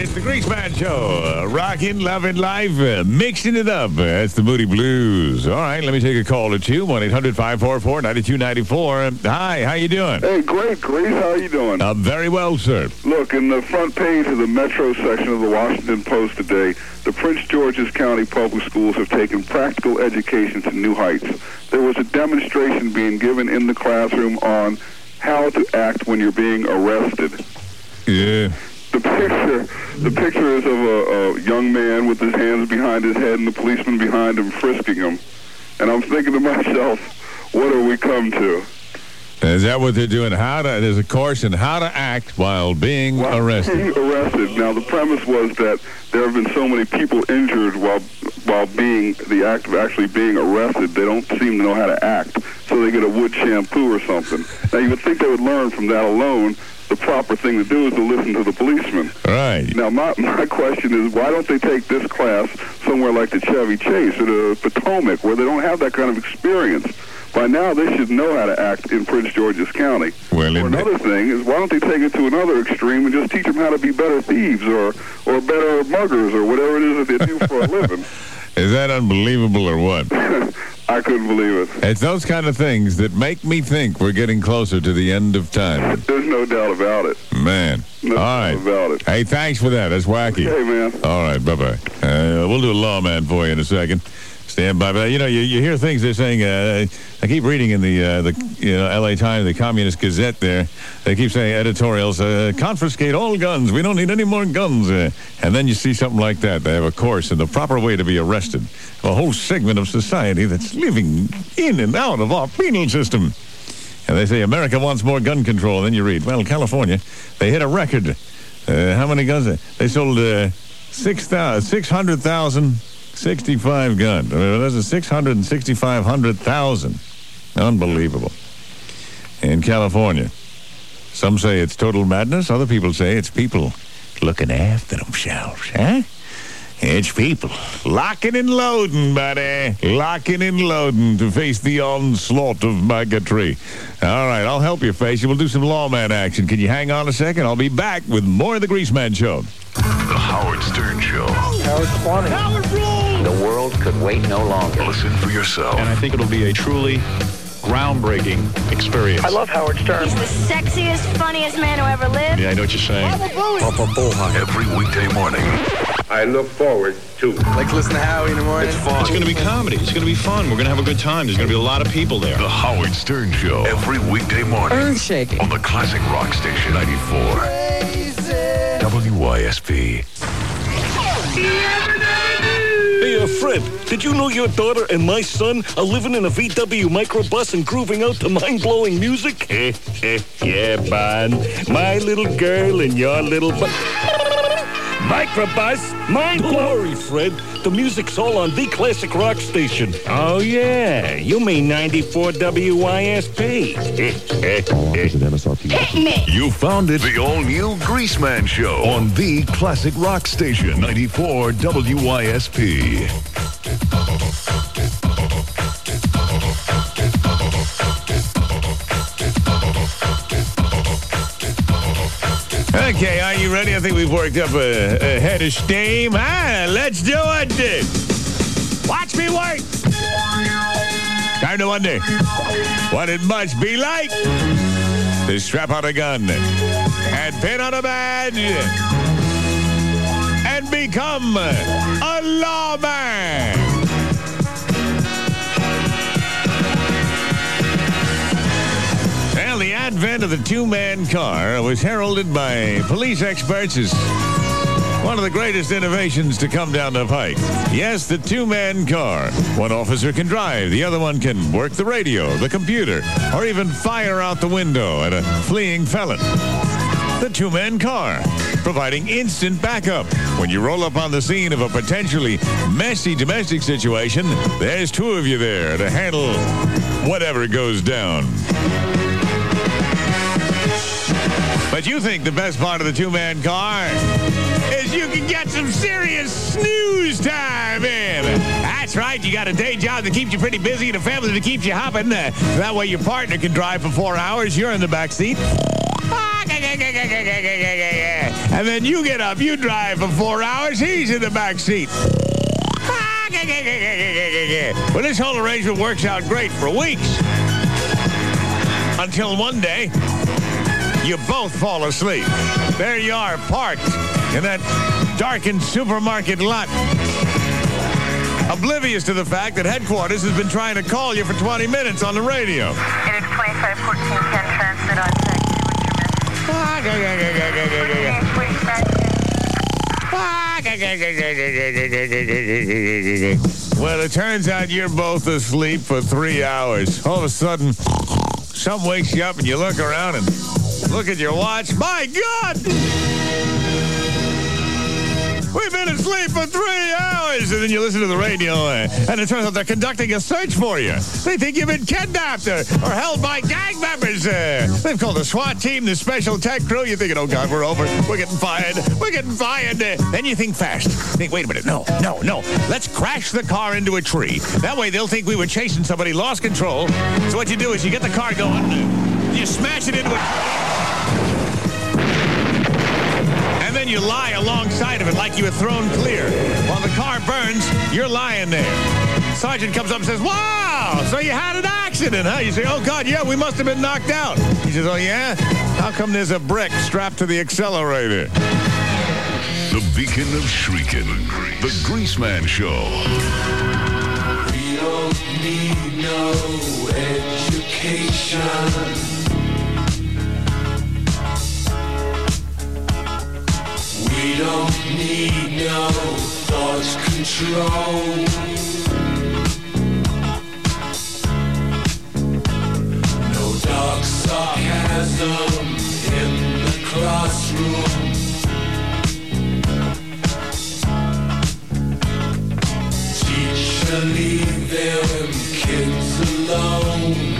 It's the Greaseman Show. Rocking, loving life, uh, mixing it up. That's the Moody Blues. All right, let me take a call at you. 1-800-544-9294. Hi, how you doing? Hey, great, Grease. How you doing? Uh, very well, sir. Look, in the front page of the Metro section of the Washington Post today, the Prince George's County Public Schools have taken practical education to new heights. There was a demonstration being given in the classroom on how to act when you're being arrested. Yeah. The picture, the picture is of a, a young man with his hands behind his head and the policeman behind him frisking him. And I'm thinking to myself, what have we come to? Is that what they're doing? How to, there's a course in how to act while being While arrested. Being arrested. Now, the premise was that there have been so many people injured while while being the act of actually being arrested, they don't seem to know how to act. So they get a wood shampoo or something. Now, you would think they would learn from that alone. The proper thing to do is to listen to the policeman. Right. Now, my, my question is, why don't they take this class somewhere like the Chevy Chase or the Potomac, where they don't have that kind of experience? By now, they should know how to act in Prince George's County. Well, or another thing is, why don't they take it to another extreme and just teach them how to be better thieves or, or better muggers or whatever it is that they do for a living? Is that unbelievable or what? I couldn't believe it. It's those kind of things that make me think we're getting closer to the end of time. There's no doubt about it. Man. No All doubt about it. Hey, thanks for that. That's wacky. Hey, man. All right, bye-bye. Uh, we'll do a lawman for you in a second. Stand by. But, you know, you, you hear things they're saying. Uh, I keep reading in the uh, the you know L.A. Times, the Communist Gazette. There, they keep saying editorials: uh, confiscate all guns. We don't need any more guns. Uh, and then you see something like that. They have a course in the proper way to be arrested. A whole segment of society that's living in and out of our penal system. And they say America wants more gun control. Then you read, well, California, they hit a record. Uh, how many guns? They sold uh, 600,000, 65 guns. I mean, that's a 665,000. Unbelievable. In California. Some say it's total madness. Other people say it's people looking after themselves, huh? It's people locking and loading, buddy. Locking and loading to face the onslaught of bigotry. All right, I'll help you face it. We'll do some lawman action. Can you hang on a second? I'll be back with more of the Greaseman Show. The Howard Stern Show. The world could wait no longer. Listen for yourself. and I think it'll be a truly groundbreaking experience. I love Howard Stern. He's the sexiest, funniest man who ever lived. Yeah, I know what you're saying. Puff a boho every weekday morning. I look forward to Like listen to Howie in the morning. It's fun. It's going to be comedy. It's going to be fun. We're going to have a good time. There's going to be a lot of people there. The Howard Stern Show. Every weekday morning. Earth shaking. On the classic rock station 94. WYSP. Fred, did you know your daughter and my son are living in a VW microbus and grooving out to mind-blowing music? yeah, Bon. My little girl and your little Microbus? Mind Don't worry, Fred. The music's all on the classic rock station. Oh, yeah. You mean 94 WYSP. Hit me. You found it. The all-new Greaseman Show on the classic rock station 94 WYSP. Okay, are you ready? I think we've worked up a, a head of steam. Ah, let's do it. Watch me work. Time to wonder what it must be like to strap on a gun and pin on a badge and become a lawman. Well, the advent of the two-man car was heralded by police experts as one of the greatest innovations to come down the pike. Yes, the two-man car. One officer can drive, the other one can work the radio, the computer, or even fire out the window at a fleeing felon. The two-man car, providing instant backup. When you roll up on the scene of a potentially messy domestic situation, there's two of you there to handle whatever goes down. But you think the best part of the two-man car is you can get some serious snooze time in. That's right. You got a day job that keeps you pretty busy and a family that keeps you hopping. Uh, that way your partner can drive for four hours. You're in the back seat. And then you get up, you drive for four hours, he's in the back seat. Well, this whole arrangement works out great for weeks. Until one day, you both fall asleep. There you are, parked in that darkened supermarket lot. Oblivious to the fact that headquarters has been trying to call you for 20 minutes on the radio. It is 2514 can transmit on Well, it turns out you're both asleep for three hours. All of a sudden, some wakes you up and you look around and look at your watch. My God! We've been asleep for three hours. And then you listen to the radio, uh, and it turns out they're conducting a search for you. They think you've been kidnapped or, held by gang members. Uh, they've called the SWAT team, the special tech crew. You're thinking, oh, God, we're over. We're getting fired. We're getting fired. Uh, then you think fast. Think, wait a minute. No, no, no. Let's crash the car into a tree. That way they'll think we were chasing somebody, lost control. So what you do is you get the car going, you smash it into a and then you lie alongside of it like you were thrown clear. While the car burns, you're lying there. Sergeant comes up and says, Wow, so you had an accident, huh? You say, Oh, God, yeah, we must have been knocked out. He says, Oh, yeah? How come there's a brick strapped to the accelerator? The beacon of Shrieking. The Greaseman Show. We don't need no education. We don't need no thought control. No dark sarcasm in the classroom. Teacher, leave them kids alone.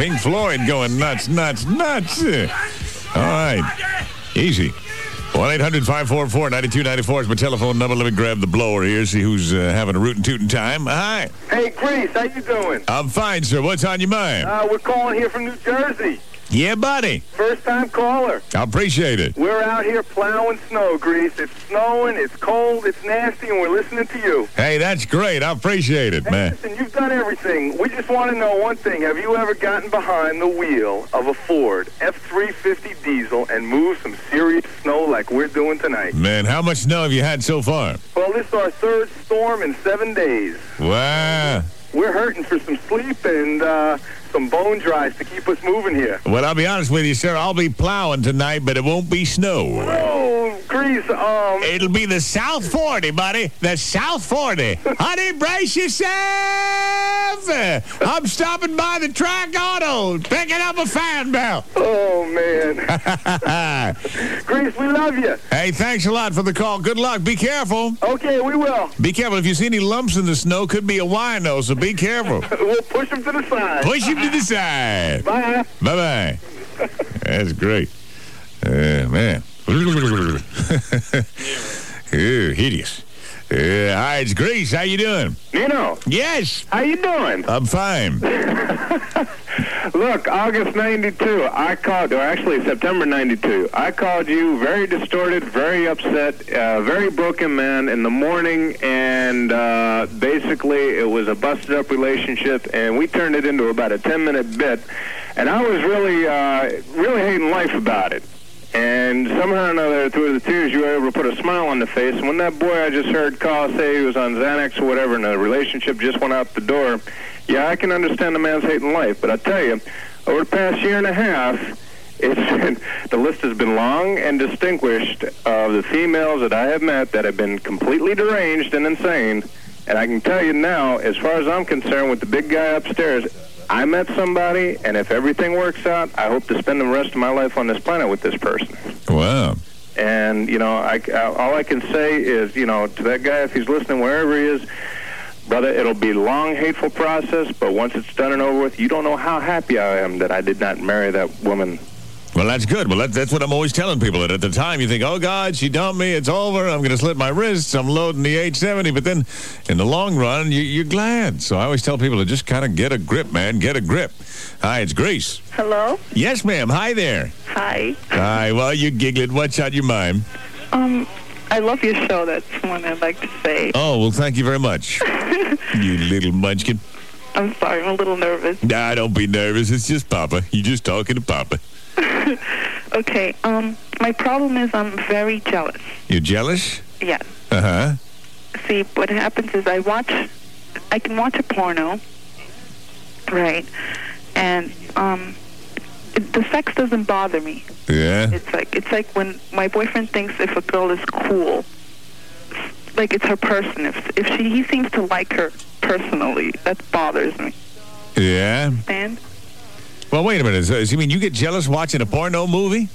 Pink Floyd going nuts, nuts, nuts. All right. Easy. 1-800-544-9294 is my telephone number. Let me grab the blower here, see who's uh, having a rootin' tootin' time. Hi. Hey, Grease, how you doing? I'm fine, sir. What's on your mind? Uh, we're calling here from New Jersey. Yeah, buddy. First time caller. I appreciate it. We're out here plowing snow, Grease. It's snowing, it's cold, it's nasty, and we're listening to you. Hey, that's great. I appreciate it, Hey, man. listen, you've done everything. We just want to know one thing. Have you ever gotten behind the wheel of a Ford F-350 diesel and moved some serious snow like we're doing tonight? Man, how much snow have you had so far? Well, this is our third storm in seven days. Wow. We're hurting for some sleep and uh, some bone dries to keep us moving here. Well, I'll be honest with you, sir. I'll be plowing tonight, but it won't be snow. Oh, Grease, um... It'll be the South 40, buddy. The South 40. Honey, brace yourself. I'm stopping by the Trak Auto, picking up a fan belt. Oh, man. Grease, we love you. hey, thanks a lot for the call. Good luck. Be careful. Okay, we will. Be careful. If you see any lumps in the snow, could be a wino, so be careful. We'll push them to the side. Push him to the side. Bye. Bye-bye. That's great. Uh, man. Ew, hideous. Uh, hi, it's Grease. How you doing? Nino, Yes, how you doing? I'm fine. Look, August 92, I called, or actually September 92, I called you very distorted, very upset, uh, very broken man in the morning, and uh, basically it was a busted up relationship, and we turned it into about a 10 minute bit, and I was really, uh, really hating life about it. And somehow or another, through the tears, you were able to put a smile on the face. And when that boy I just heard call say he was on Xanax or whatever, and the relationship just went out the door, yeah, I can understand the man's hating life. But I tell you, over the past year and a half, it's the list has been long and distinguished of the females that I have met that have been completely deranged and insane. And I can tell you now, as far as I'm concerned, with the big guy upstairs, I met somebody, and if everything works out, I hope to spend the rest of my life on this planet with this person. Wow. And, you know, I, I- all I can say is, you know, to that guy, if he's listening, wherever he is, brother, it'll be a long, hateful process, but once it's done and over with, you don't know how happy I am that I did not marry that woman. Well, that's good. Well, that, that's what I'm always telling people. That at the time you think, oh, God, she dumped me. It's over. I'm going to slit my wrists. I'm loading the 870. But then in the long run, you, you're glad. So I always tell people to just kind of get a grip, man. Get a grip. Hi, it's Grace. Hello. Yes, ma'am. Hi there. Hi. Hi. Well, you giggling. What's on your mind? Um, I love your show. That's one I'd like to say. Oh, well, thank you very much. you little munchkin. I'm sorry. I'm a little nervous. Nah, don't be nervous. It's just Papa. You're just talking to Papa. Okay. Um, my problem is I'm very jealous. You're jealous? Yes. Uh-huh. See, what happens is I watch, I can watch a porno, right? And um, it, the sex doesn't bother me. Yeah? It's like it's like when my boyfriend thinks if a girl is cool, like it's her person. If if she he seems to like her personally, that bothers me. Yeah? Understand? Well, wait a minute. So, you mean you get jealous watching a porno movie?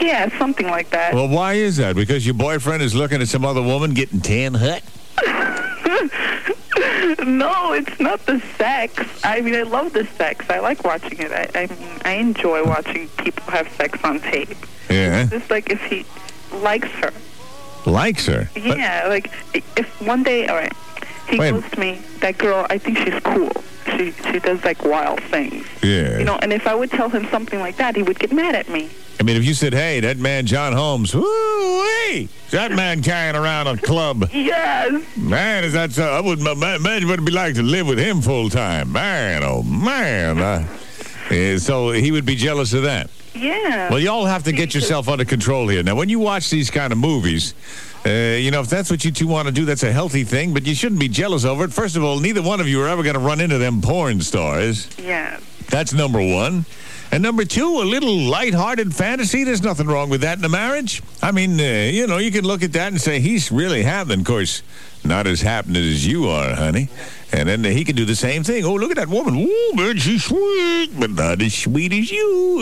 Yeah, something like that. Well, why is that? Because your boyfriend is looking at some other woman getting tan hut? no, it's not the sex. I mean, I love the sex. I like watching it. I I, mean, I enjoy watching people have sex on tape. Yeah? Just like if he likes her. Likes her? But- Yeah, like if one day, all right, he Wait. goes to me, that girl, I think she's cool. She she does like wild things. yeah. You know, and if I would tell him something like that, he would get mad at me. I mean, if you said, hey, that man John Holmes, woo-wee, that man carrying around a club. Yes. Man, is that so? I would ma- ma- imagine what it'd be like to live with him full time. Man, oh, man. Uh, so he would be jealous of that. Yeah. Well, y'all have to get yourself under control here. Now, when you watch these kind of movies, uh, you know, if that's what you two want to do, that's a healthy thing, but you shouldn't be jealous over it. First of all, neither one of you are ever going to run into them porn stars. Yeah. That's number one. And number two, a little light-hearted fantasy. There's nothing wrong with that in a marriage. I mean, uh, you know, you can look at that and say, he's really happening. Of course, not as happening as you are, honey. And then he can do the same thing. Oh, look at that woman. Ooh, man, she's sweet, but not as sweet as you.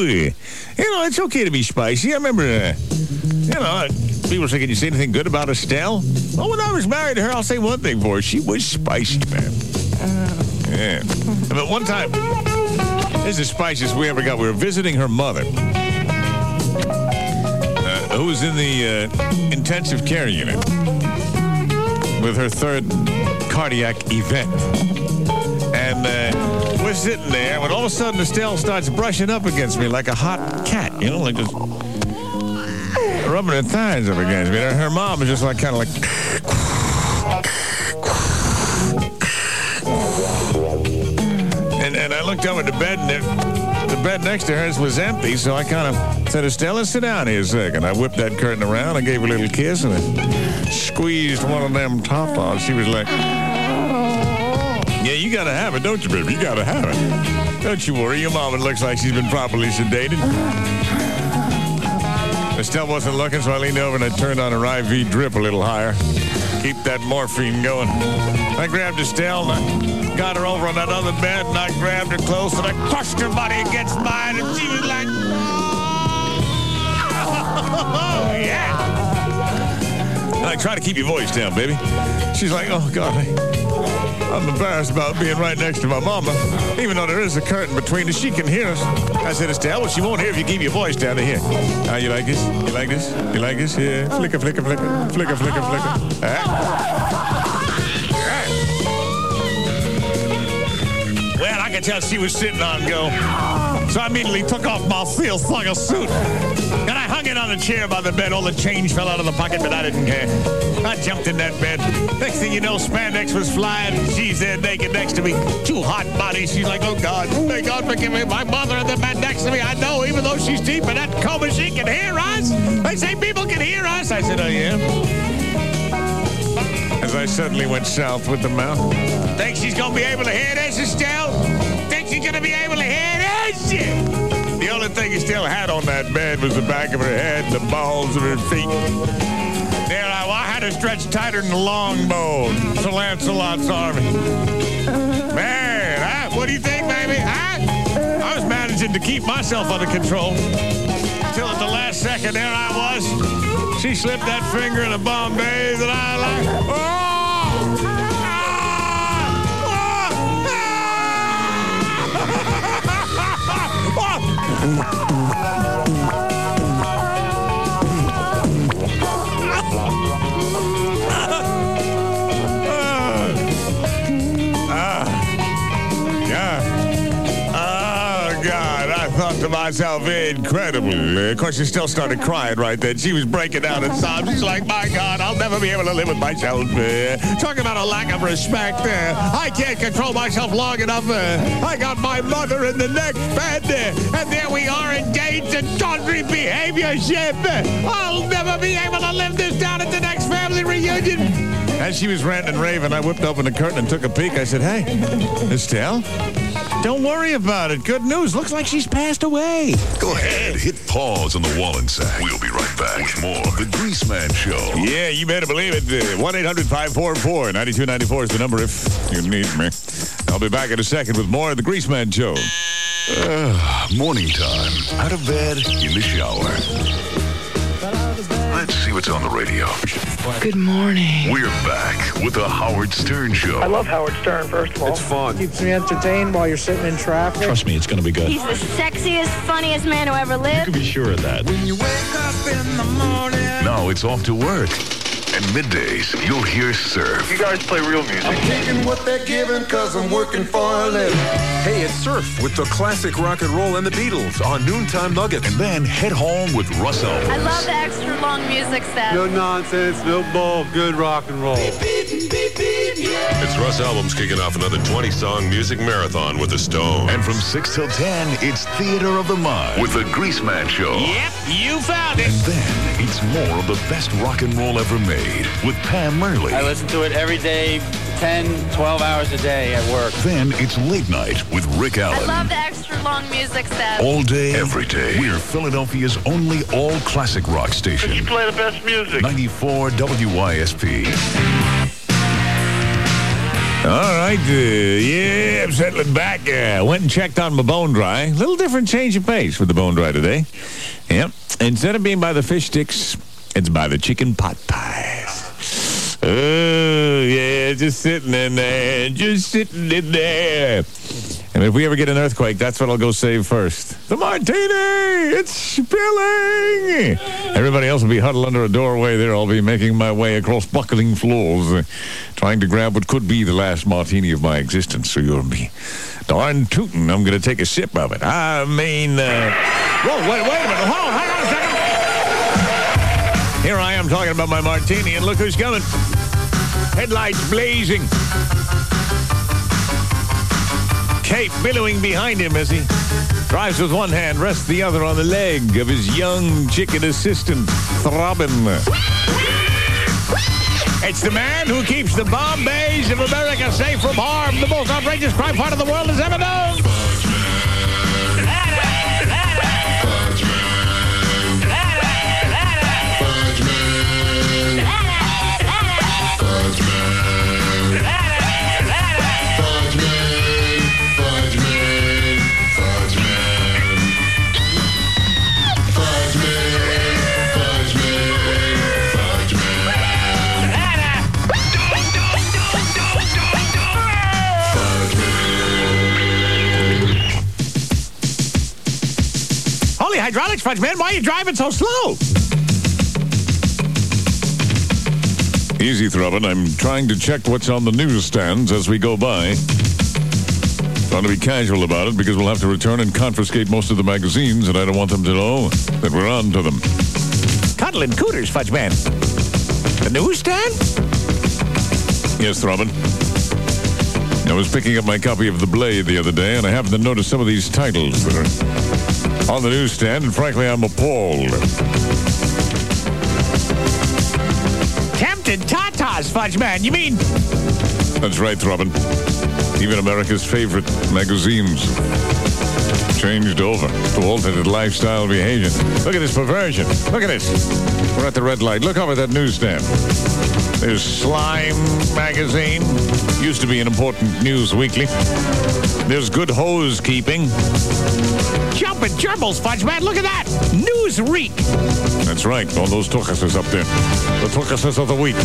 You know, it's okay to be spicy. I remember, uh, you know, people say, can you say anything good about Estelle? Well, when I was married to her, I'll say one thing for her. She was spicy, man. Yeah. But one time, this is the spiciest we ever got. We were visiting her mother, uh, who was in the uh, intensive care unit with her third cardiac event. And uh, we're sitting there when all of a sudden Estelle starts brushing up against me like a hot cat, you know, like just rubbing her thighs up against me. Her mom is just like kind of like. And, and I looked over at the bed, and there, the bed next to hers was empty, so I kind of said, Estella, sit down here a second. I whipped that curtain around, I gave her a little kiss, and I squeezed one of them top off. She was like, Yeah, you gotta have it, don't you, baby? You gotta have it. Don't you worry, your mama looks like she's been properly sedated. Estelle wasn't looking, so I leaned over and I turned on her IV drip a little higher. Keep that morphine going. I grabbed Estelle and I got her over on that other bed and I grabbed her close and I crushed her body against mine and she was like, oh, yeah. And I try to keep your voice down, baby. She's like, oh, God, I, I'm embarrassed about being right next to my mama. Even though there is a curtain between us, she can hear us. I said, Estelle, well, she won't hear if you keep your voice down to here. How you like this? You like this? You like this? Yeah. Flicker, flicker, flicker. Flicker, flicker, flicker. Ah. Well, I could tell she was sitting on go. So I immediately took off my seal slugger suit. On the chair by the bed. All the change fell out of the pocket, but I didn't care. I jumped in that bed. Next thing you know, spandex was flying. She's there naked next to me. Two hot bodies. She's like, oh, God. May God forgive me. My mother in the bed next to me. I know, even though she's deep in that coma, she can hear us. They say people can hear us. I said, oh, yeah. As I suddenly went south with the mouth. Think she's gonna be able to hear this, Estelle? Think she's gonna be able to hear this? The only thing he still had on that bed was the back of her head, and the balls of her feet. There I, I had her stretched tighter than a longbow. Sir Lancelot's army. Man, huh? what do you think, baby? Huh? I was managing to keep myself under control. Till at the last second, there I was. She slipped that finger in a Bombay that I like. Oh, Ja. Myself, incredibly. Of course, she still started crying right then. She was breaking down in sobs. She's like, my God, I'll never be able to live with myself. Uh, talking about a lack of respect. Uh, I can't control myself long enough. Uh, I got my mother in the next bed. Uh, and there we are engaged in tawdry behaviorship. I'll never be able to live this down at the next family reunion. As she was ranting and raving, I whipped open the curtain and took a peek. I said, hey, Estelle, don't worry about it. Good news. Looks like she's passed away. Go ahead, hit pause on the wall Wollensak. We'll be right back with more of the Greaseman Show. Yeah, you better believe it. Uh, 1 800 544 9294 is the number if you need me. I'll be back in a second with more of the Greaseman Show. Uh, morning time. Out of bed, in the shower. Let's see what's on the radio. Good morning. We're back with the Howard Stern Show. I love Howard Stern, first of all. It's fun. Keeps me entertained while you're sitting in traffic. Trust me, it's going to be good. He's the sexiest, funniest man who ever lived. You lived. can be sure of that. When you wake up in the morning. Now it's off to work. And middays, you'll hear Surf. You guys play real music. I'm taking what they're giving cause I'm working for a living. Hey, it's Surf with the classic rock and roll and the Beatles on Noontime Nuggets. And then head home with Russell. I love the extra long music set. No nonsense, no bull, good rock and roll. It's Russ Albums kicking off another 20-song music marathon with the Stone. And from 6 till 10, it's Theater of the Mind with the Grease Man Show. Yep, you found it. And then it's more of the best rock and roll ever made with Pam Murley. I listen to it every day, 10, 12 hours a day at work. Then it's Late Night with Rick Allen. I love the extra long music set. All day, every day. We're Philadelphia's only all classic rock station. You play the best music. 94 WYSP. All right, uh, yeah, I'm settling back. Uh, went and checked on my bone dry. Little different change of pace for the bone dry today. Yep. Instead of being by the fish sticks, it's by the chicken pot pies. Oh, yeah, just sitting in there, just sitting in there. And if we ever get an earthquake, that's what I'll go save first. The martini! It's spilling! Everybody else will be huddled under a doorway there. I'll be making my way across buckling floors, uh, trying to grab what could be the last martini of my existence. So you'll be darn tootin'. I'm going to take a sip of it. I mean, uh... Whoa, wait, wait a minute. Hold on, hang on a second. Here I am talking about my martini, and look who's coming. Headlights blazing. Cape billowing behind him as he drives with one hand, rests the other on the leg of his young chicken assistant, Throbbing. It's the man who keeps the Bombays of America safe from harm, the most outrageous crime fighter the world has ever known. Hydraulics, Fudge Man, why are you driving so slow? Easy, Throbbing. I'm trying to check what's on the newsstands as we go by. Trying to be casual about it because we'll have to return and confiscate most of the magazines, and I don't want them to know that we're on to them. Cuddle and Cooters, Fudge Man. The newsstand? Yes, Throbbing. I was picking up my copy of The Blade the other day, and I happened to notice some of these titles that are on the newsstand, and frankly, I'm appalled. Tempted Tatas, Fudge Man. You mean? That's right, Robin. Even America's favorite magazines changed over to alternate lifestyle behavior. Look at this perversion. Look at this. We're at the red light. Look over that newsstand. There's Slime magazine. Used to be an important news weekly. There's Good Hose Keeping. Jumping gerbils, Fudge Man. Look at that. News reek. That's right. All those tuchuses up there. The tuchuses of the week.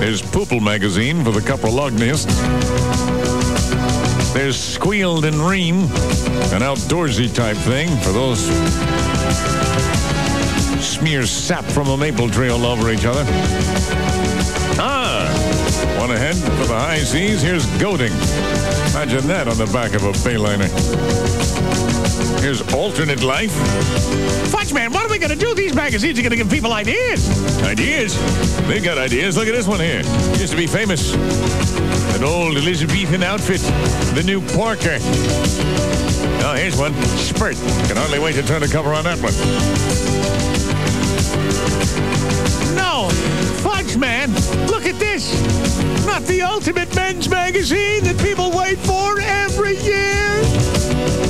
There's Poople magazine for the coprolognists. There's Squealed and Ream, an outdoorsy type thing for those smear sap from a maple tree all over each other. One ahead for the high seas. Here's goading. Imagine that on the back of a bayliner. Here's alternate life. Fudge man, what are we going to do? These magazines are going to give people ideas. Ideas? They got ideas. Look at this one here. Used to be famous. An old Elizabethan outfit. The new Porker. Oh, here's one. Spurt. Can hardly wait to turn the cover on that one. No! Fudge Man! Look at this! Not the ultimate men's magazine that people wait for every year!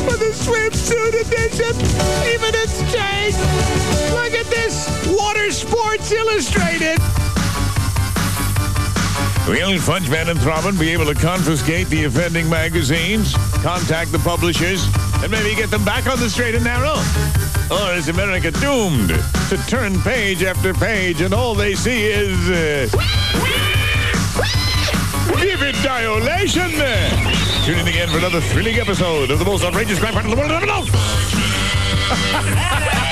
With a swimsuit edition! Even it's changed! Look at this! Water Sports Illustrated! Will Fudge Man and Throbbing be able to confiscate the offending magazines, contact the publishers, and maybe get them back on the straight and narrow? Or is America doomed to turn page after page and all they see is uh, vivid dilation? Tune in again for another thrilling episode of the most outrageous crime in the world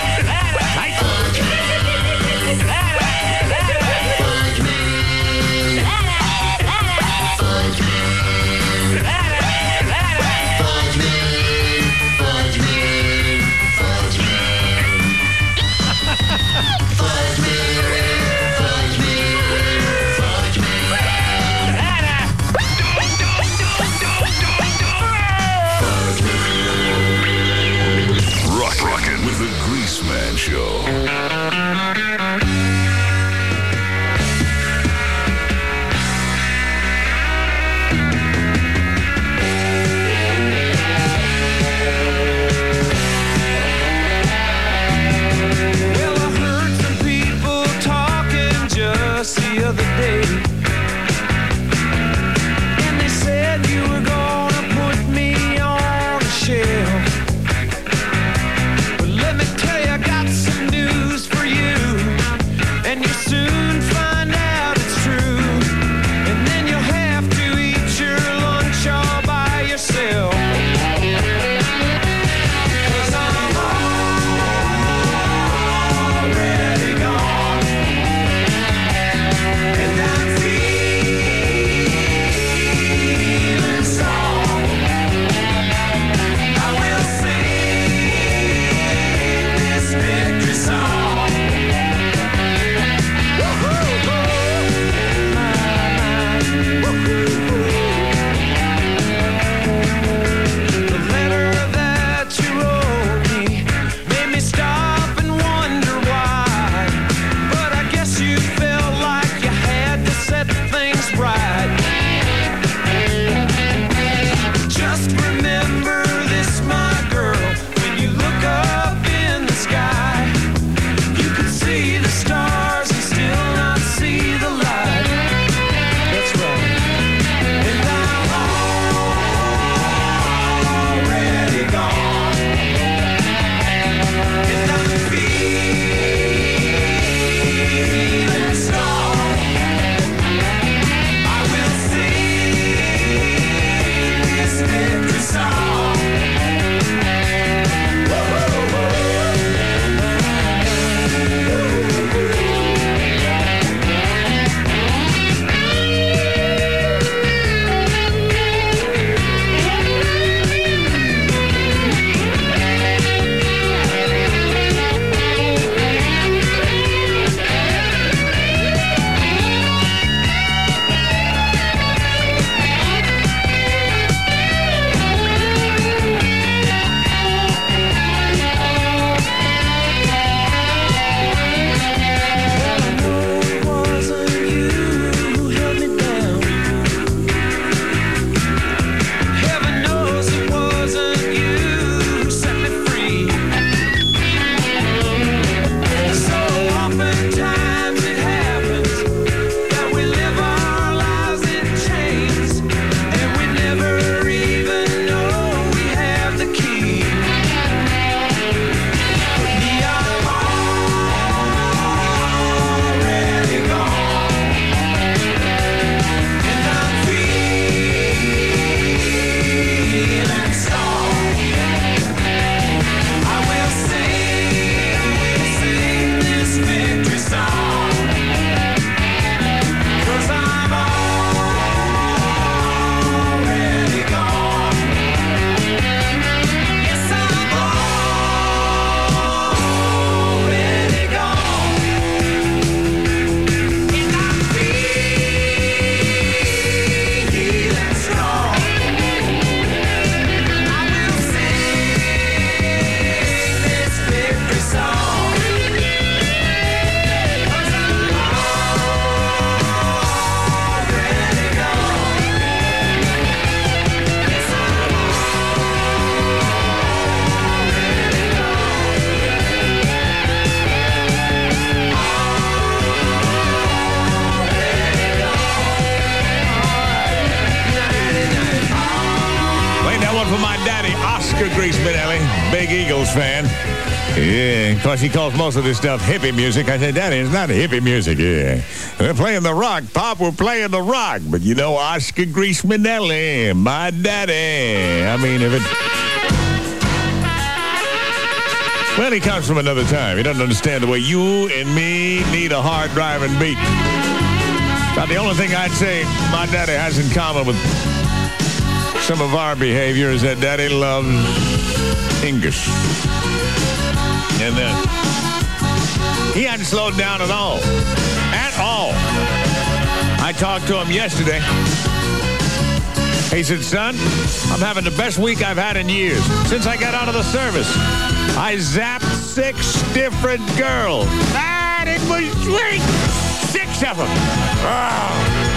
he calls most of this stuff hippie music. I said, Daddy, it's not hippie music. Yeah, we're playing the rock, Pop. We're playing the rock. But you know, Oscar Grease Minelli, my daddy. I mean, if it. Well, he comes from another time. He doesn't understand the way you and me need a hard driving beat. About the only thing I'd say my daddy has in common with some of our behavior is that daddy loves English. And then he hadn't slowed down at all. At all. I talked to him yesterday. He said, son, I'm having the best week I've had in years. Since I got out of the service, I zapped six different girls. Man, it was sweet. Six of them. Oh.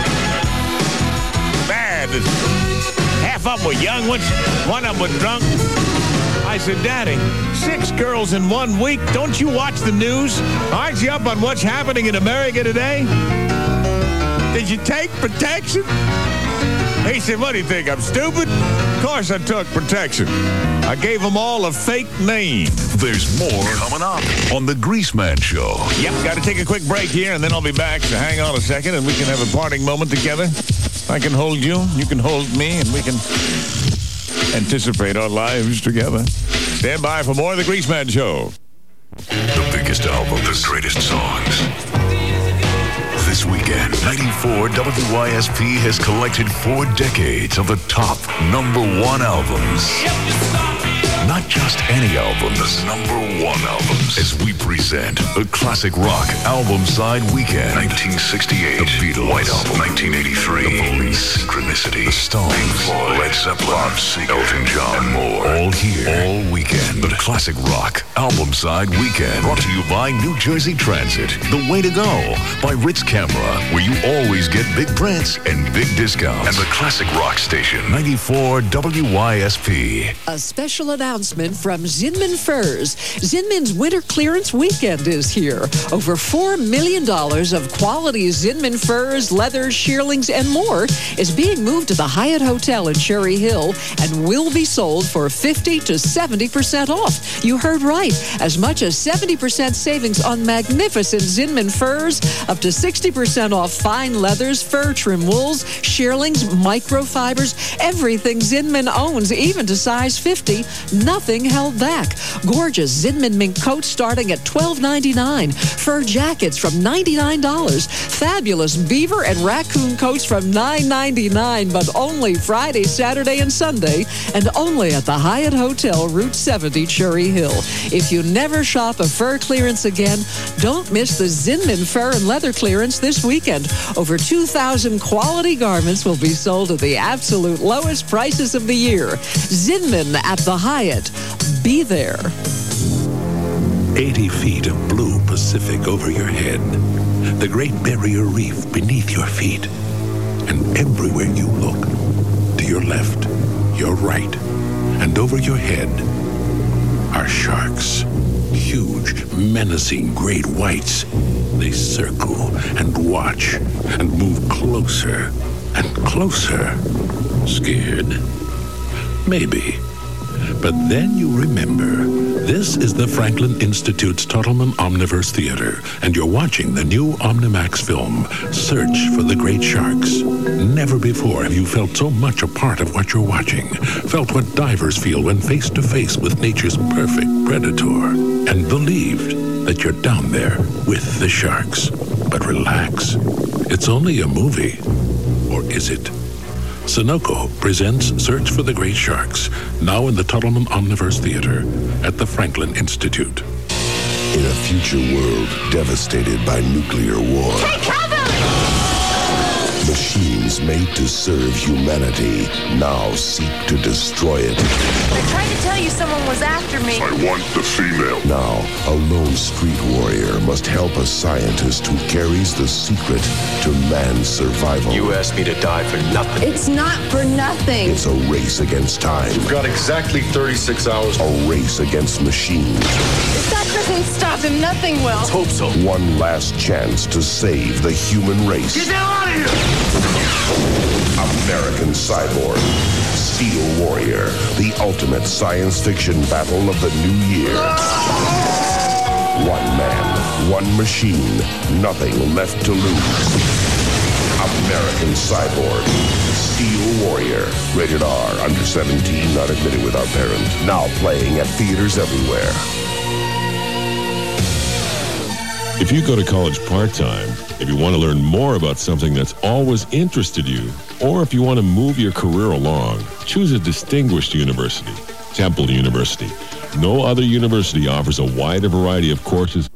Man, half of them were young ones. One of them was drunk. I said, Daddy, six girls in one week. Don't you watch the news? Aren't you up on what's happening in America today? Did you take protection? He said, what do you think? I'm stupid? Of course I took protection. I gave them all a fake name. There's more coming up on The Greaseman Show. Yep, got to take a quick break here, and then I'll be back. So hang on a second, and we can have a parting moment together. I can hold you, you can hold me, and we can anticipate our lives together. Stand by for more of The Greaseman Show. The biggest album, the greatest songs. This weekend, 94 WYSP has collected four decades of the top number one albums. Not just any albums, the number one albums. As we present the classic rock album side weekend. 1968, The Beatles. White Album. 1983, The Police. Synchronicity. The Stones. Floyd. Led Zeppelin. Bob. Elton John. And more. All here. All weekend. The classic rock album side weekend. Brought to you by New Jersey Transit. The way to go by Ritz Camera, where you always get big prints and big discounts. And the classic rock station. 94 WYSP. A special announcement from Zinman Furs. Zinman's winter clearance weekend is here. Over $4 million of quality Zinman furs, leathers, shearlings, and more is being moved to the Hyatt Hotel in Cherry Hill and will be sold for 50 to 70% off. You heard right. As much as 70% savings on magnificent Zinman furs, up to 60% off fine leathers, fur trim wools, shearlings, microfibers, everything Zinman owns, even to size 50. Nothing held back. Gorgeous Zinman mink coats starting at $12.99. Fur jackets from $99. Fabulous beaver and raccoon coats from $9.99, but only Friday, Saturday, and Sunday, and only at the Hyatt Hotel, Route 70, Cherry Hill. If you never shop a fur clearance again, don't miss the Zinman fur and leather clearance this weekend. Over 2,000 quality garments will be sold at the absolute lowest prices of the year. Zinman at the Hyatt. Be there. 80 feet of blue Pacific over your head, the Great Barrier Reef beneath your feet, and everywhere you look, to your left, your right, and over your head, are sharks. Huge, menacing great whites. They circle and watch and move closer and closer. Scared? Maybe. But then you remember, this is the Franklin Institute's Tuttleman Omniverse Theater, and you're watching the new Omnimax film, Search for the Great Sharks. Never before have you felt so much a part of what you're watching, felt what divers feel when face to face with nature's perfect predator, and believed that you're down there with the sharks. But relax, it's only a movie. Or is it? Sunoco presents Search for the Great Sharks, now in the Tuttleman Omniverse Theater at the Franklin Institute. In a future world devastated by nuclear war, Take cover! machines made to serve humanity now seek to destroy it. I tried to tell you someone was after me. I want the female. Now, a lone street warrior must help a scientist who carries the secret to man's survival. You asked me to die for nothing. It's not for nothing. It's a race against time. You've got exactly 36 hours. A race against machines. If that doesn't stop him, nothing will. Let's hope so. One last chance to save the human race. Get out of here! American Cyborg. Steel Warrior, the ultimate science fiction battle of the new year. One man, one machine, nothing left to lose. American Cyborg. Steel Warrior. Rated R. Under 17. Not admitted without parent. Now playing at theaters everywhere. If you go to college part-time, if you want to learn more about something that's always interested you, or if you want to move your career along, choose a distinguished university. Temple University. No other university offers a wider variety of courses